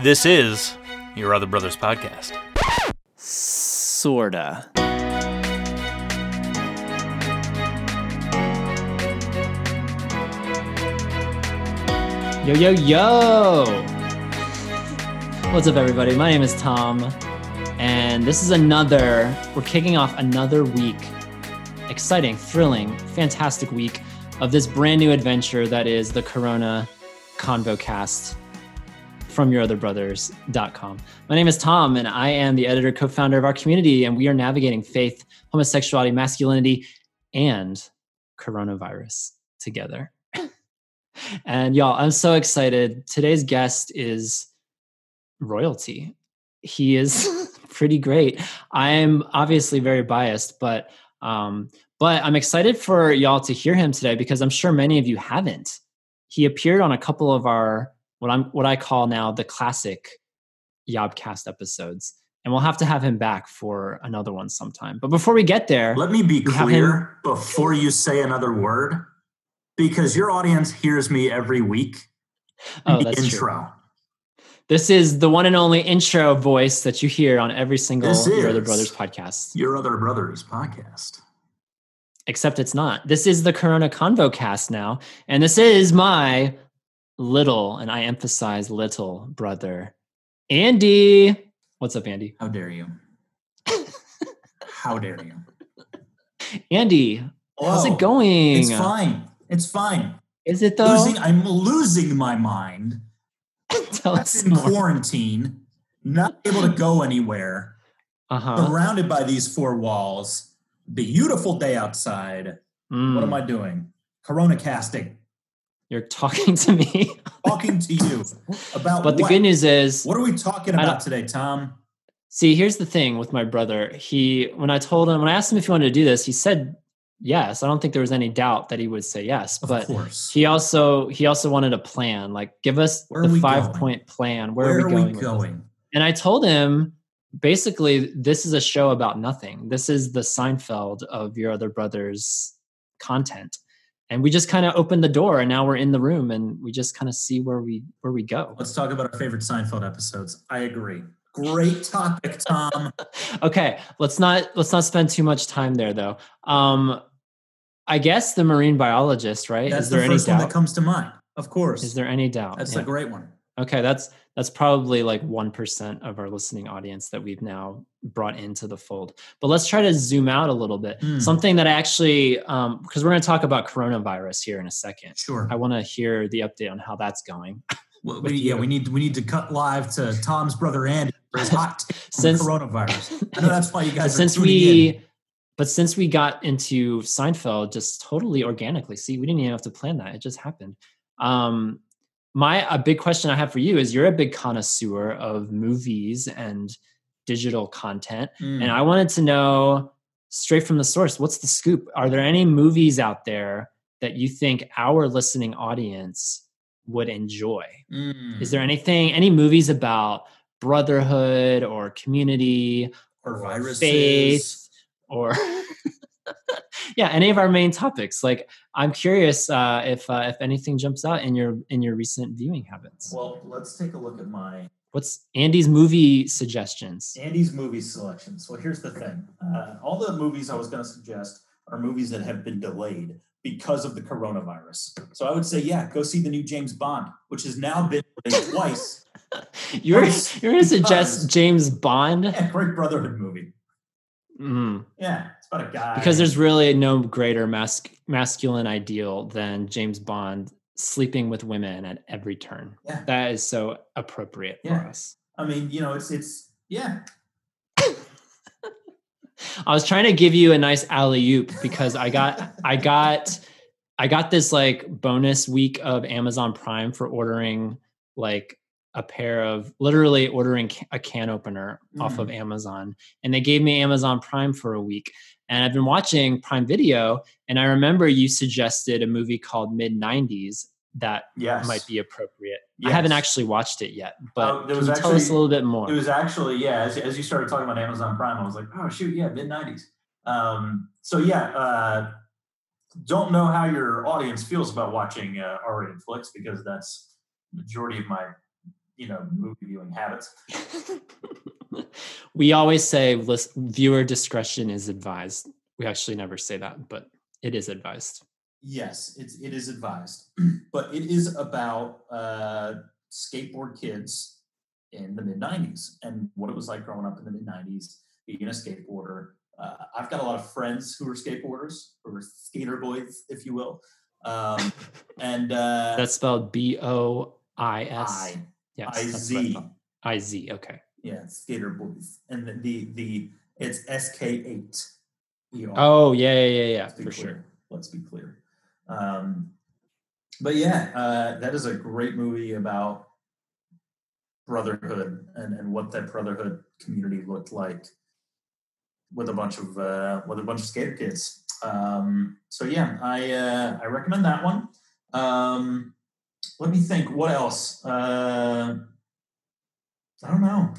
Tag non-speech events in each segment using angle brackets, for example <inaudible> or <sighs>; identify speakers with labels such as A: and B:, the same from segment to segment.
A: This is Your Other Brothers podcast.
B: Sorta. Yo, yo, yo! What's up, everybody? My name is Tom, and this is another, we're kicking off another week. Exciting, thrilling, fantastic week of this brand new adventure that is the Corona ConvoCast from yourotherbrothers.com. My name is Tom, and I am the editor, co founder of our community, and we are navigating faith, homosexuality, masculinity, and coronavirus together. <laughs> and y'all, I'm so excited. Today's guest is royalty. He is <laughs> pretty great. I'm obviously very biased, but um, but I'm excited for y'all to hear him today because I'm sure many of you haven't. He appeared on a couple of our what I'm what I call now the classic Yobcast episodes. And we'll have to have him back for another one sometime. But before we get there,
C: let me be clear before you say another word, because your audience hears me every week.
B: Oh, that's
C: intro.
B: True. This is the one and only intro voice that you hear on every single Your Other Brothers podcast.
C: Your Other Brothers podcast.
B: Except it's not. This is the Corona Convo cast now. And this is my little, and I emphasize little brother, Andy. What's up, Andy?
C: How dare you? How dare you? <laughs>
B: Andy, Whoa, how's it going?
C: It's fine. It's fine.
B: Is it though?
C: Losing, I'm losing my mind. <laughs>
B: Tell us
C: in more. quarantine, not able to go anywhere,
B: uh-huh.
C: surrounded by these four walls. Beautiful day outside. Mm. What am I doing? Corona casting.
B: You're talking to me.
C: talking to you about
B: But the
C: what?
B: good news is
C: What are we talking about today, Tom?
B: See, here's the thing with my brother. He when I told him when I asked him if he wanted to do this, he said yes. I don't think there was any doubt that he would say yes.
C: Of
B: but
C: course.
B: he also he also wanted a plan. Like give us
C: Where
B: the five
C: going?
B: point plan. Where,
C: Where
B: are we going?
C: we going?
B: And I told him basically this is a show about nothing. This is the Seinfeld of your other brothers content and we just kind of opened the door and now we're in the room and we just kind of see where we where we go.
C: Let's talk about our favorite seinfeld episodes. I agree. Great topic tom. <laughs>
B: Okay let's not let's not spend too much time there though. Um i guess the marine biologist right?
C: That's
B: is there
C: the first
B: any doubt
C: one that comes to mind. Of course.
B: Is there any doubt?
C: That's yeah. a great one
B: okay that's that's probably like 1% of our listening audience that we've now brought into the fold. But let's try to zoom out a little bit. Mm. Something that I actually, because um, we're going to talk about coronavirus here in a second.
C: Sure.
B: I want to hear the update on how that's going. <laughs>
C: Well, <laughs> we, yeah, we need we need to cut live to Tom's brother Andy for his hot since coronavirus. <laughs> I know that's why you guys.
B: since we, in. but since we got into Seinfeld, just totally organically. See, we didn't even have to plan that; it just happened. Um, my a big question I have for you is you're a big connoisseur of movies and digital content, mm. and I wanted to know straight from the source what's the scoop? Are there any movies out there that you think our listening audience would enjoy? Mm. Is there anything, any movies about brotherhood or community
C: or, or viruses.
B: faith or <laughs> yeah, any of our main topics. Like, I'm curious uh, if uh, if anything jumps out in your in your recent viewing habits.
C: Well, let's take a look at my
B: what's Andy's movie suggestions.
C: Andy's movie selections. Well, here's the thing: uh, all the movies I was going to suggest are movies that have been delayed because of the coronavirus. So I would say, yeah, go see the new James Bond, which has now been delayed twice. <laughs>
B: you're you're going to suggest James Bond?
C: Yeah, great Brotherhood movie.
B: Mm.
C: Yeah, it's about a guy.
B: Because there's really no greater mas- masculine ideal than James Bond sleeping with women at every turn.
C: Yeah.
B: That is so appropriate
C: yeah.
B: for us.
C: I mean, you know, it's it's yeah. <laughs>
B: I was trying to give you a nice alley oop because I got I got I got this like bonus week of Amazon Prime for ordering like a pair of literally ordering a can opener mm. off of mm. Amazon and they gave me Amazon Prime for a week and I've been watching Prime Video and I remember you suggested a movie called Mid 90s that
C: yes.
B: might be appropriate.
C: Yes.
B: I haven't actually watched it yet, but uh,
C: can you
B: actually, tell us a little bit more?
C: It was actually yeah. As, as, you started talking about Amazon Prime, I was like, oh shoot, yeah, mid '90s. Um, so yeah, uh, don't know how your audience feels about watching uh, R-rated flicks because that's majority of my you know movie viewing habits. <laughs>
B: we always say list, viewer discretion is advised. We actually never say that, but it is advised.
C: Yes, it's it is advised, <clears throat> but it is about uh, skateboard kids in the mid '90s and what it was like growing up in the mid '90s, being a skateboarder. Uh, I've got a lot of friends who are skateboarders, or skater boys, if you will, um, and uh,
B: that's spelled B O I S.
C: I
B: Yes,
C: I
B: that's what I
C: Z.
B: I Z. Okay.
C: Yeah, skater boys, and the the, the it's S K eight.
B: Oh yeah, yeah, yeah, yeah, for
C: clear.
B: sure.
C: Let's be clear. Um, but yeah, uh, that is a great movie about brotherhood and, and what that brotherhood community looked like with a bunch of uh, with a bunch of skater kids. Um, so yeah, I uh, I recommend that one. Um, let me think. What else? Uh, I don't know.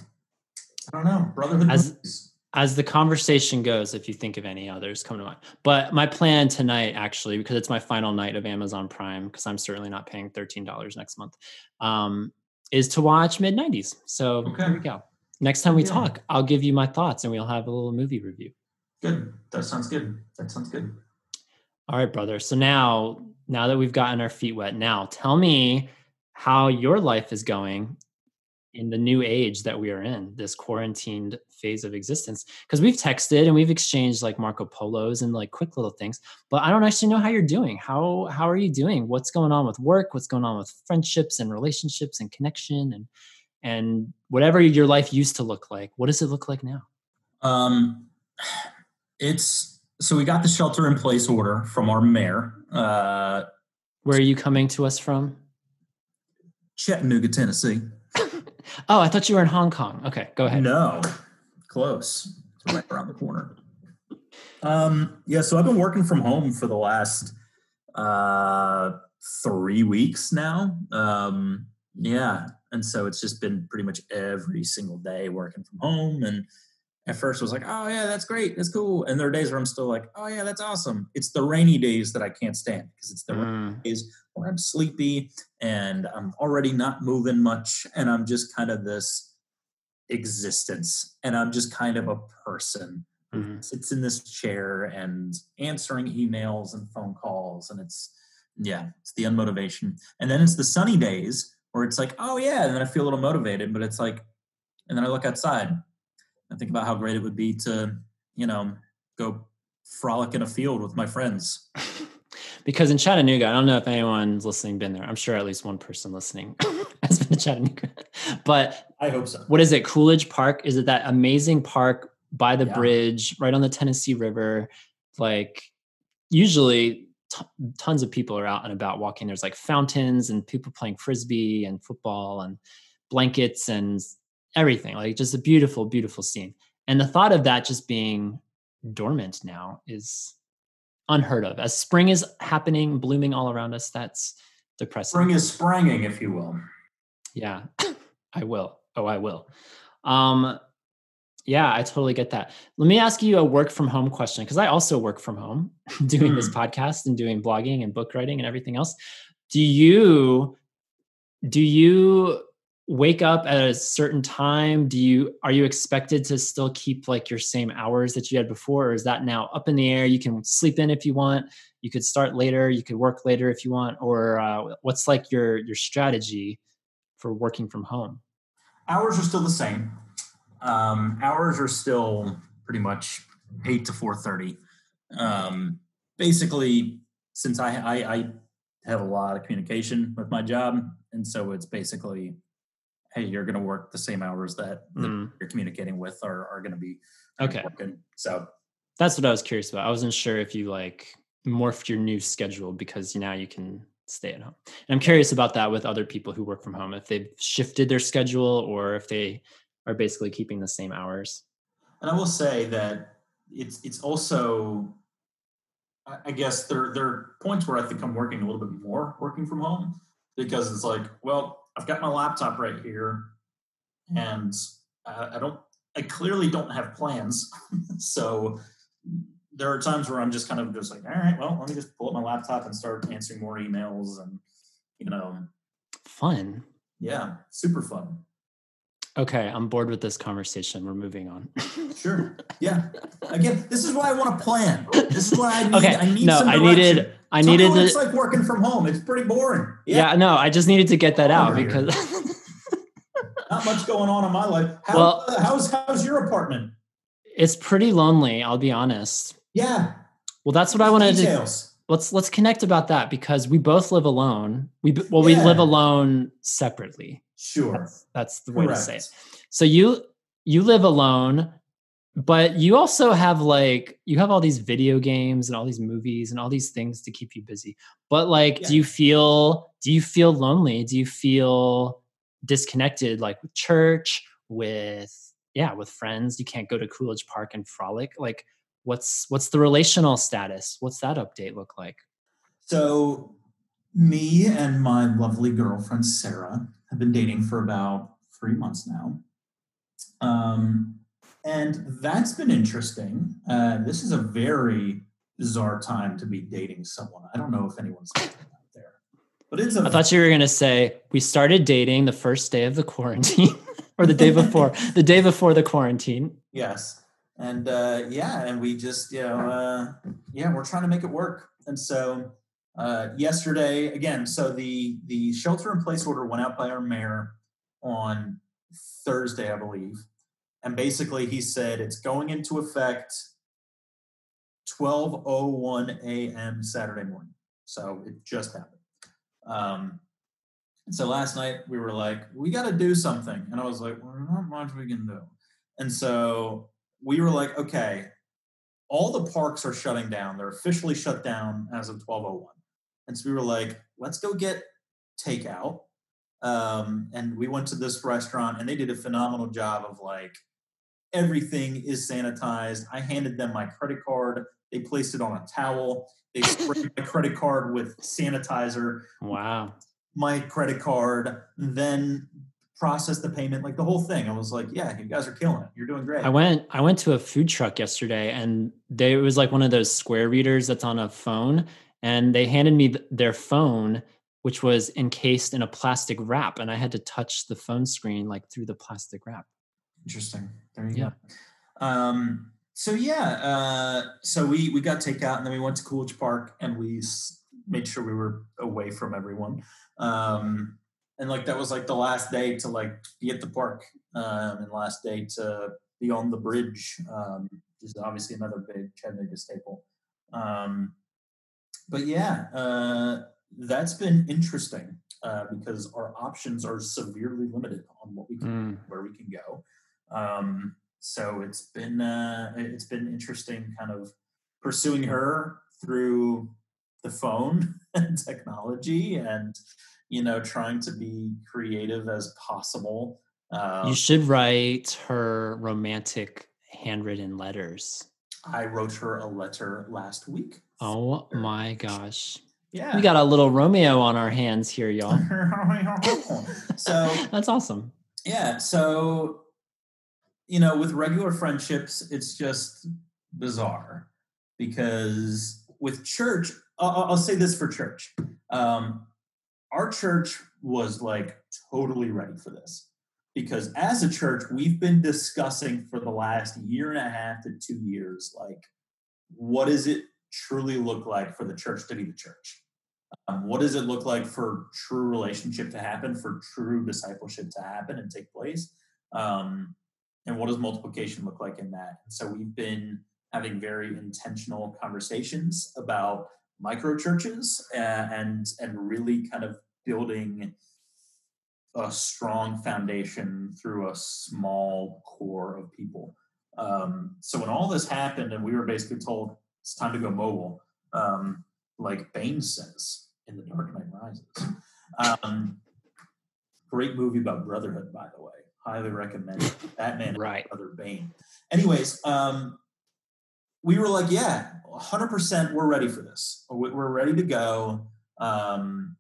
C: I don't know. Brotherhood.
B: As-
C: movies.
B: As the conversation goes, if you think of any others, come to mind. But my plan tonight, actually, because it's my final night of Amazon Prime, because I'm certainly not paying thirteen dollars next month, um, is to watch mid '90s. So
C: Okay.
B: here we go. Next time we
C: Yeah.
B: talk, I'll give you my thoughts, and we'll have a little movie review.
C: Good. That sounds good. That sounds good.
B: All right, brother. So now, now that we've gotten our feet wet, now tell me how your life is going in the new age that we are in, this quarantined phase of existence. Because we've texted and we've exchanged like Marco Polos and like quick little things, but I don't actually know how you're doing. How how are you doing? What's going on with work? What's going on with friendships and relationships and connection and and whatever your life used to look like? What does it look like now?
C: Um, <sighs> it's so we got the shelter in place order from our mayor, uh,
B: Where are you coming to us from?
C: Chattanooga, Tennessee. <coughs>
B: Oh, I thought you were in Hong Kong. Okay, go ahead.
C: No, close. It's right around the corner. Um, yeah, so I've been working from home for the last uh, three weeks now. Um, yeah, and so it's just been pretty much every single day working from home. And at first, was like, "Oh yeah, that's great, that's cool." And there are days where I'm still like, "Oh yeah, that's awesome." It's the rainy days that I can't stand because it's the
B: Mm,
C: days where I'm sleepy and I'm already not moving much and I'm just kind of this existence and I'm just kind of a person
B: mhm.
C: sits in this chair and answering emails and phone calls and it's yeah, it's the unmotivation. And then it's the sunny days where it's like, oh yeah, and then I feel a little motivated, but it's like and then I look outside and think about how great it would be to, you know, go frolic in a field with my friends. <laughs>
B: because in Chattanooga, I don't know if anyone's listening been there. I'm sure at least one person listening <laughs> has been to Chattanooga. <laughs> But
C: I hope so.
B: what is it? Coolidge Park? Is it that amazing park by the
C: Yeah.
B: bridge, right on the Tennessee River? Like usually t- tons of people are out and about walking. There's like fountains and people playing frisbee and football and blankets and everything. Like just a beautiful, beautiful scene. And the thought of that just being dormant now is unheard of. As spring is happening, blooming all around us, that's depressing.
C: Spring is springing, if you will.
B: Yeah, <coughs> I will. Oh, I will. Um, yeah, I totally get that. Let me ask you a work from home question because I also work from home <laughs> doing this podcast and doing blogging and book writing and everything else. Do you do you wake up at a certain time? Do you are you expected to still keep like your same hours that you had before or is that now up in the air? You can sleep in if you want. You could start later, you could work later if you want or uh, what's like your your strategy for working from home?
C: Hours are still the same. Um, hours are still pretty much eight to four thirty. Um, basically, since I, I I have a lot of communication with my job, and so it's basically, hey, you're going to work the same hours that,
B: Mm.
C: you're communicating with are are going to be
B: Okay.
C: working. So
B: That's what I was curious about. I wasn't sure if you like morphed your new schedule because now you can stay at home. And I'm curious about that with other people who work from home, if they've shifted their schedule or if they are basically keeping the same hours.
C: And I will say that it's it's also, I I guess there there are points where I think I'm working a little bit more working from home because it's like, well, I've got my laptop right here, mm. and I, I don't, I clearly don't have plans, <laughs> so there are times where I'm just kind of just like, all right, well, let me just pull up my laptop and start answering more emails and you know,
B: Fun.
C: Yeah, super fun.
B: Okay, I'm bored with this conversation. We're moving on.
C: Sure. Yeah. Again, this is why I want to plan. This is why I <laughs> need.
B: okay,
C: I need
B: no,
C: some
B: I needed, I
C: Tell
B: needed to.
C: It's like working from home. It's pretty boring.
B: yeah. no, I just needed to get that out
C: here.
B: because <laughs>
C: Not much going on in my life. How,
B: Well-
C: uh, how's how's your apartment?
B: it's pretty lonely. I'll be honest.
C: Yeah.
B: Well, that's what I wanted to.
C: Details.
B: Let's let's connect about that because we both live alone. We well, we live alone separately.
C: Sure.
B: That's, that's the way to say it. So you you live alone, but you also have like you have all these video games and all these movies and all these things to keep you busy. But like
C: Yeah.
B: do you feel do you feel lonely? Do you feel disconnected like with church, with yeah, with friends? You can't go to Coolidge Park and frolic. Like what's what's the relational status? What's that update look like?
C: So, me and my lovely girlfriend Sarah have been dating for about three months now, um, and that's been interesting. Uh, this is a very bizarre time to be dating someone. I don't know if anyone's out there, but it's a
B: I thought you were gonna say we started dating the first day of the quarantine <laughs> or the day before <laughs> the day before the quarantine.
C: Yes. And uh, yeah, and we just, you know, uh, yeah, we're trying to make it work. And so uh, yesterday, again, so the the shelter in place order went out by our mayor on Thursday, I believe. And basically he said it's going into effect 12:01 a.m. Saturday morning. So it just happened. Um, and so last night we were like, we got to do something. And I was like, well, not much we can do. And so we were like, okay, all the parks are shutting down. They're officially shut down as of 1201. And so we were like, let's go get takeout. Um, and we went to this restaurant and they did a phenomenal job of like, everything is sanitized. I handed them my credit card. They placed it on a towel. They sprayed my credit card with sanitizer
B: Wow.
C: my credit card, then process the payment, like the whole thing. I was like, yeah, you guys are killing it. You're doing great.
B: I went I went to a food truck yesterday and they it was like one of those square readers that's on a phone and they handed me th- their phone which was encased in a plastic wrap and I had to touch the phone screen like through the plastic wrap.
C: Interesting. There you
B: Yeah.
C: go. Um, so yeah, uh, so we we got takeout and then we went to Coolidge Park and we s- made sure we were away from everyone. Um, and like that was like the last day to like be at the park um, and last day to be on the bridge, um, which is obviously another big Chattanooga staple. Um, but yeah, uh, that's been interesting uh, because our options are severely limited on what we can
B: Mm.
C: where we can go. Um, so it's been uh, it's been interesting, kind of pursuing her through the phone <laughs> and technology, and you know, trying to be creative as possible. Um,
B: You should write her romantic handwritten letters.
C: I wrote her a letter last week.
B: Oh my gosh.
C: Yeah,
B: We got a little Romeo on our hands here, y'all. <laughs> <laughs>
C: so
B: That's awesome.
C: yeah so you know with regular friendships it's just bizarre because with church i'll, I'll say this for church um, our church was like totally ready for this because as a church we've been discussing for the last year and a half to two years like what does it truly look like for the church to be the church um, what does it look like for true relationship to happen, for true discipleship to happen and take place? Um, and what does multiplication look like in that? So we've been having very intentional conversations about micro churches and and really kind of building a strong foundation through a small core of people. Um, so when all this happened and we were basically told it's time to go mobile, um, like Bane says in The Dark Knight Rises. Um, great movie about brotherhood, by the way. Highly recommend it. <laughs> Batman and
B: Right.
C: Brother Bane. Anyways, um, we were like, yeah, 100% we're ready for this. We- We're ready to go. Um,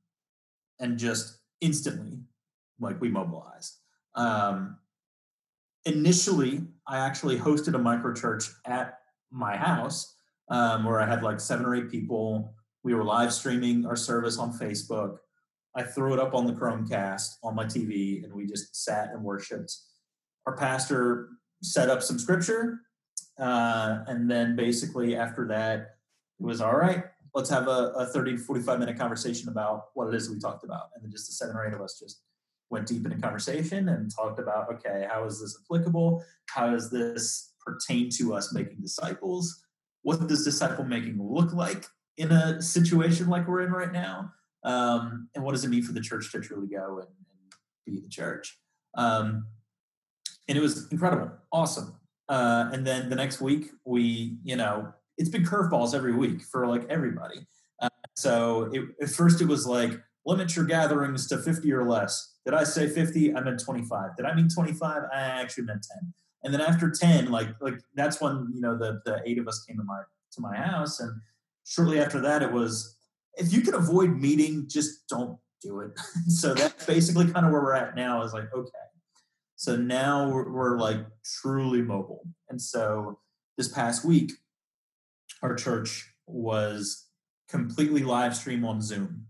C: and just instantly, like, we mobilized. Um, initially, I actually hosted a micro church at my house um, where I had like seven or eight people. We were live streaming our service on Facebook. I threw it up on the Chromecast on my TV, and we just sat and worshipped. Our pastor set up some scripture, uh, and then basically after that, it was all right. Let's have a, a 30 to 45 minute conversation about what it is we talked about. And then just the seven or eight of us just went deep into conversation and talked about okay, how is this applicable? How does this pertain to us making disciples? What does disciple making look like in a situation like we're in right now? Um, and what does it mean for the church to truly go and, and be the church? Um, and it was incredible, awesome. Uh, and then the next week, we, you know, it's been curveballs every week for like everybody. Uh, so it, at first, it was like limit your gatherings to 50 or less. Did I say 50? I meant 25. Did I mean 25? I actually meant 10. And then after 10, like like that's when you know the the eight of us came to my to my house, and shortly after that, it was if you can avoid meeting, just don't do it. <laughs> so that's <laughs> basically kind of where we're at now. Is like okay, so now we're, we're like truly mobile, and so this past week, our church was completely live stream on Zoom.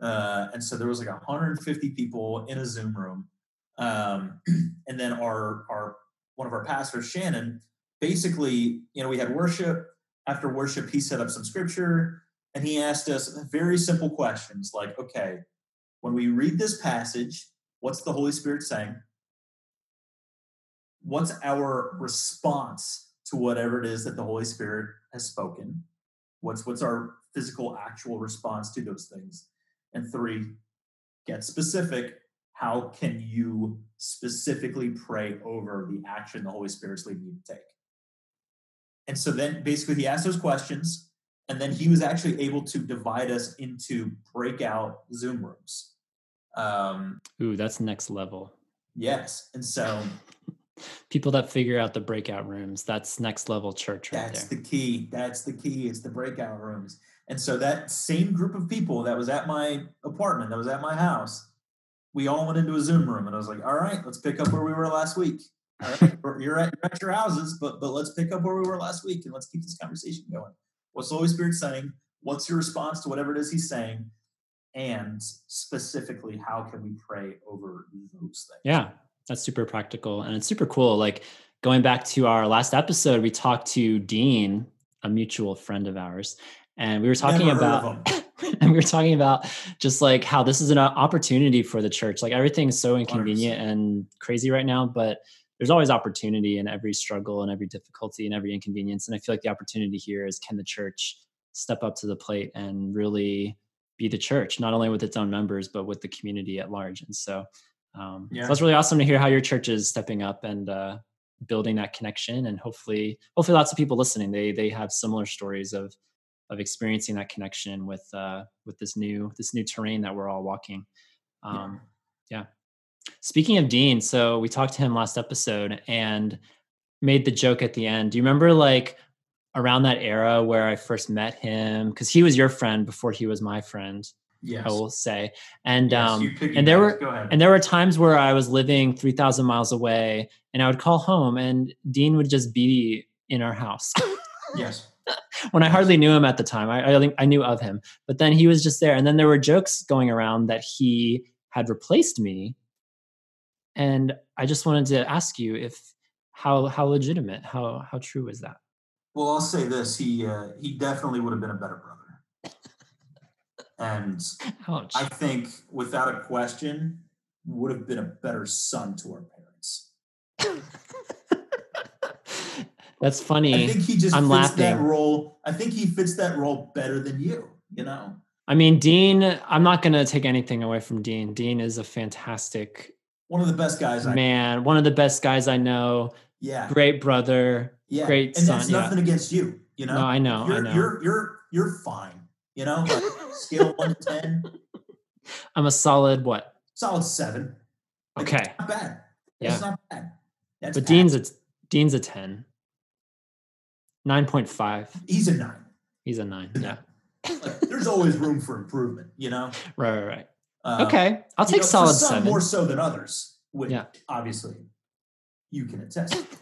C: Uh, and so there was like 150 people in a Zoom room. Um, <clears throat> and then our our one of our pastors, Shannon, basically, you know, we had worship. After worship, he set up some scripture and he asked us very simple questions like, okay, when we read this passage, what's the Holy Spirit saying? What's our response to whatever it is that the Holy Spirit has spoken? What's what's our physical actual response to those things? And three, get specific how can you specifically pray over the action the Holy Spirit's leading you to take? And so then basically he asked those questions, and then he was actually able to divide us into breakout Zoom rooms.
B: Um, Ooh, that's next level.
C: Yes. And so <laughs>
B: people that figure out the breakout rooms, that's next level church
C: right That's there. the key. That's the key. It's the breakout rooms. And so that same group of people that was at my apartment, that was at my house, we all went into a Zoom room, and I was like, "All right, let's pick up where we were last week. All right, <laughs> you're at, you're at your houses, but but let's pick up where we were last week, and let's keep this conversation going. What's the Holy Spirit saying? What's your response to whatever it is He's saying? And specifically, how can we pray over those things?
B: Yeah, that's super practical, and it's super cool. Like going back to our last episode, we talked to Dean, a mutual friend of ours, and we were talking Never about <laughs> and we were talking about just like how this is an opportunity for the church. Like everything's so inconvenient 100%. and crazy right now, but there's always opportunity in every struggle and every difficulty and every inconvenience. And I feel like the opportunity here is can the church step up to the plate and really be the church, not only with its own members, but with the community at large. And so, um, yeah. so that's really awesome to hear how your church is stepping up and uh, building that connection. And hopefully, hopefully, lots of people listening they they have similar stories of of experiencing that connection with uh, with this new this new terrain that we're all walking. Um, yeah. yeah. Speaking of Dean, so we talked to him last episode and made the joke at the end. Do you remember like around that era where I first met him? Because he was your friend before he was my friend. Yes. I will say. And yes, um and there were and there were times where I was living 3000 miles away and I would call home and Dean would just be in our house. <laughs>
C: yes.
B: when I hardly knew him at the time. I, I, I knew of him, but then he was just there. And then there were jokes going around that he had replaced me. And I just wanted to ask you if how how legitimate, how how true is that?
C: Well, I'll say this: he uh, he definitely would have been a better brother, and <laughs> Ouch. I think without a question would have been a better son to our parents. <laughs>
B: That's funny.
C: I think he just I'm fits laughing. that role. I think he fits that role better than you, you know?
B: I mean, Dean, I'm not going to take anything away from Dean. Dean is a fantastic
C: one of the best guys
B: I man, know. one of the best guys I know.
C: Yeah.
B: Great brother. Yeah. Great
C: and
B: son.
C: that's nothing yeah. against you, you know?
B: No, I know.
C: You're,
B: I know.
C: You're you're you're fine. You know, like scale one to ten. <laughs>
B: I'm a solid what?
C: Solid seven.
B: Like, okay.
C: not bad. Yeah. It's not bad.
B: That's but bad. Dean's a Dean's a 10. 9.5.
C: He's a nine.
B: He's a nine. <laughs> Yeah.
C: there's always room for improvement, you know? <laughs>
B: Right, right, right. Uh, okay. I'll take know, solid seven.
C: More so than others, which yeah. obviously you can attest. <laughs>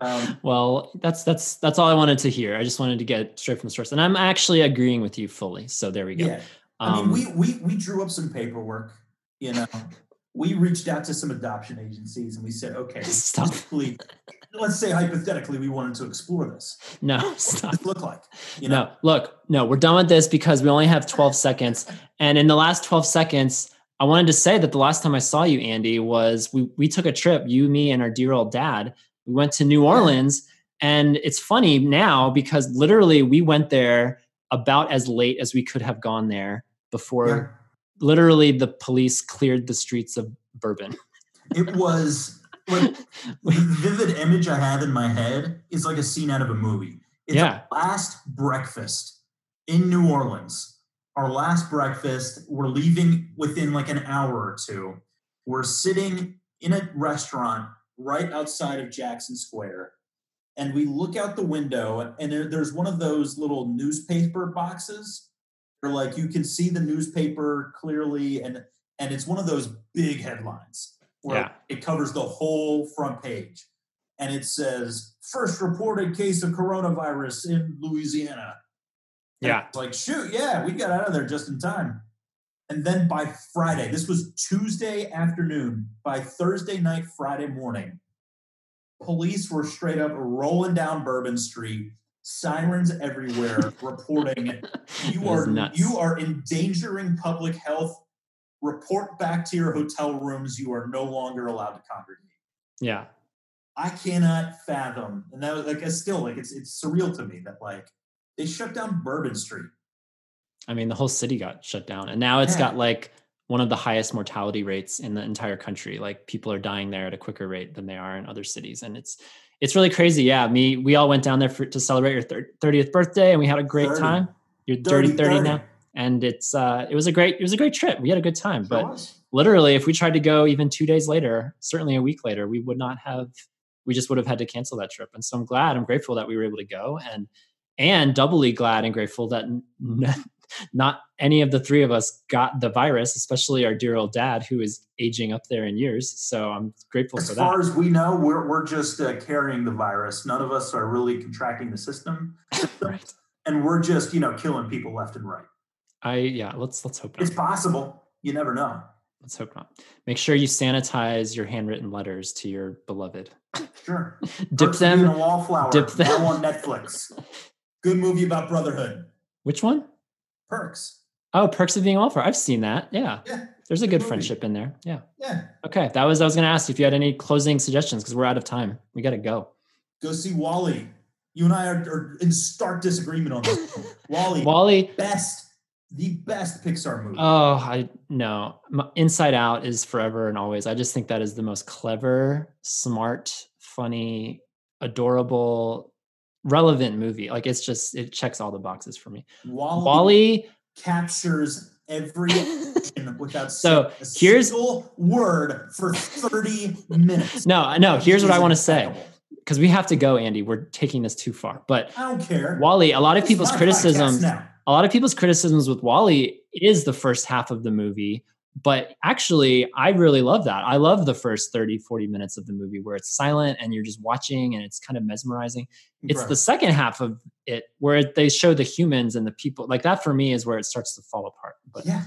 B: Um, well, that's that's that's all I wanted to hear. I just wanted to get straight from the source, and I'm actually agreeing with you fully. So there we go. Yeah.
C: I mean,
B: Um,
C: we we we drew up some paperwork. You know, <laughs> we reached out to some adoption agencies and we said, okay, <laughs>
B: Stop.
C: basically, let's say hypothetically, we wanted to explore this.
B: no, stop.
C: look like? You know,
B: No, look, no, we're done with this because we only have 12 seconds. And in the last 12 seconds, I wanted to say that the last time I saw you, Andy, was we we took a trip, you, me, and our dear old dad. We went to New Orleans. And it's funny now because literally we went there about as late as we could have gone there before
C: Yeah.
B: literally the police cleared the streets of Bourbon.
C: it was <laughs> like the vivid image I have in my head is like a scene out of a movie. It's
B: Yeah.
C: our last breakfast in New Orleans. Our last breakfast. We're leaving within like an hour or two. We're sitting in a restaurant right outside of Jackson Square. And we look out the window, and there, there's one of those little newspaper boxes where, like, you can see the newspaper clearly, and and it's one of those big headlines where
B: Yeah.
C: it covers the whole front page and it says first reported case of coronavirus in louisiana And
B: Yeah.
C: it's like shoot yeah we got out of there just in time and then by friday this was tuesday afternoon by thursday night friday morning police were straight up rolling down bourbon street sirens everywhere reporting <laughs> you are
B: nuts.
C: you are endangering public health. Report back to your hotel rooms. You are no longer allowed to congregate.
B: yeah.
C: I cannot fathom, and that was like it's still like it's it's surreal to me that like they shut down Bourbon Street.
B: I mean, the whole city got shut down, and now it's
C: Yeah.
B: got like one of the highest mortality rates in the entire country. Like people are dying there at a quicker rate than they are in other cities, and it's it's really crazy. Yeah, me, we all went down there for, to celebrate your thir- 30th birthday, and we had a great
C: 30.
B: time. You're dirty 30
C: 30.
B: now, and it's uh, it was a great it was a great trip. We had a good time, but literally, if we tried to go even two days later, certainly a week later, we would not have. We just would have had to cancel that trip. And so I'm glad, I'm grateful that we were able to go, and and doubly glad and grateful that n- <laughs> not any of the three of us got the virus, especially our dear old dad who is aging up there in years. So I'm grateful
C: as
B: for that.
C: As far as we know, we're we're just uh, carrying the virus. None of us are really contracting the system, <laughs>
B: Right.
C: and we're just you know killing people left and right.
B: I yeah. Let's let's hope not.
C: It's possible. You never know.
B: Let's hope not. Make sure you sanitize your handwritten letters to your beloved.
C: Sure. <laughs>
B: Dip
C: Perks of being
B: them.
C: a wallflower.
B: dip them-
C: on Netflix. Good movie about brotherhood.
B: Which one?
C: Perks.
B: Oh, Perks of Being a Wallflower. I've seen that. Yeah.
C: Yeah.
B: There's a
C: good
B: good friendship in there. Yeah.
C: Yeah.
B: Okay. That was I was gonna ask you if you had any closing suggestions because we're out of time. We gotta go.
C: Go see WALL-E. You and I are, are in stark disagreement on this. WALL-E, <laughs>
B: WALL-E.
C: best, the best Pixar movie.
B: Oh, I no. M- Inside Out is forever and always. I just think that is the most clever, smart, funny, adorable, relevant movie. Like it's just it checks all the boxes for me.
C: WALL-E,
B: WALL-E.
C: captures every <laughs> without
B: So,
C: saying a
B: here's-
C: single word for 30 minutes.
B: No, no. Here's what I want to say because we have to go, Andy. We're taking this too far. But
C: I don't care.
B: WALL-E, a lot of
C: It's
B: people's
C: my podcast
B: criticisms.
C: now.
B: A lot of people's criticisms with WALL-E is the first half of the movie. But actually, I really love that. I love the first 30, 40 minutes of the movie where it's silent and you're just watching and it's kind of mesmerizing. It's the second half of it where they show the humans and the people. Like that for me is where it starts to fall apart. But
C: yeah.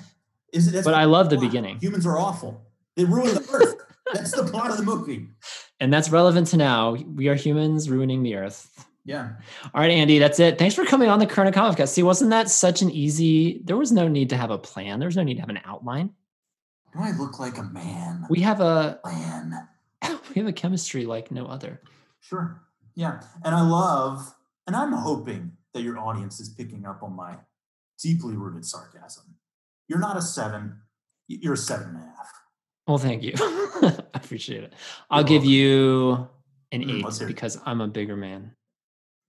C: Is it,
B: but I love the beginning.
C: Humans are awful. They ruin the earth. That's the plot of the movie. <laughs>
B: And that's relevant to now. We are humans ruining the earth.
C: Yeah.
B: All right, Andy, that's it. Thanks for coming on the Current Podcast. See, wasn't that such an easy? There was no need to have a plan. There was no need to have an outline.
C: Do I look like a man?
B: We have a
C: plan. <laughs>
B: we have a chemistry like no other.
C: Sure. Yeah. And I love, and I'm hoping that your audience is picking up on my deeply rooted sarcasm. You're not a seven, you're a seven and a half.
B: Well, thank you. <laughs> I appreciate it. I'll
C: You're
B: give
C: welcome.
B: you an
C: Mm,
B: eight because I'm a bigger man.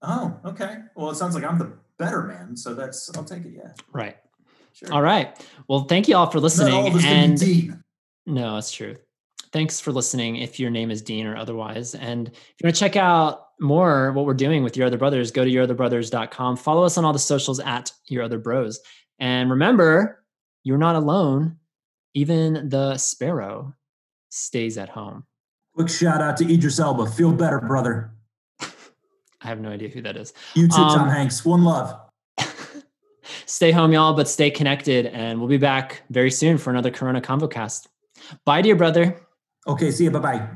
C: Oh, okay. Well, it sounds like I'm the better man. So that's, I'll take it. Yeah.
B: Right.
C: Sure.
B: All right. Well, thank you all for
C: all
B: listening.
C: of us can be
B: And
C: Dean.
B: no, it's true. Thanks for listening. If your name is Dean or otherwise, and if you want to check out more what we're doing with your other brothers, go to yourotherbrothers.com. Follow us on all the socials at your other bros. And remember, you're not alone. Even the sparrow stays at home.
C: Quick shout out to Idris Elba. Feel better, brother.
B: I have no idea who that is.
C: You too, Tom
B: Um,
C: Hanks. One love. <laughs>
B: stay home, y'all, but stay connected. And we'll be back very soon for another Corona Convo cast. Bye, dear brother.
D: Okay, see you. Bye bye.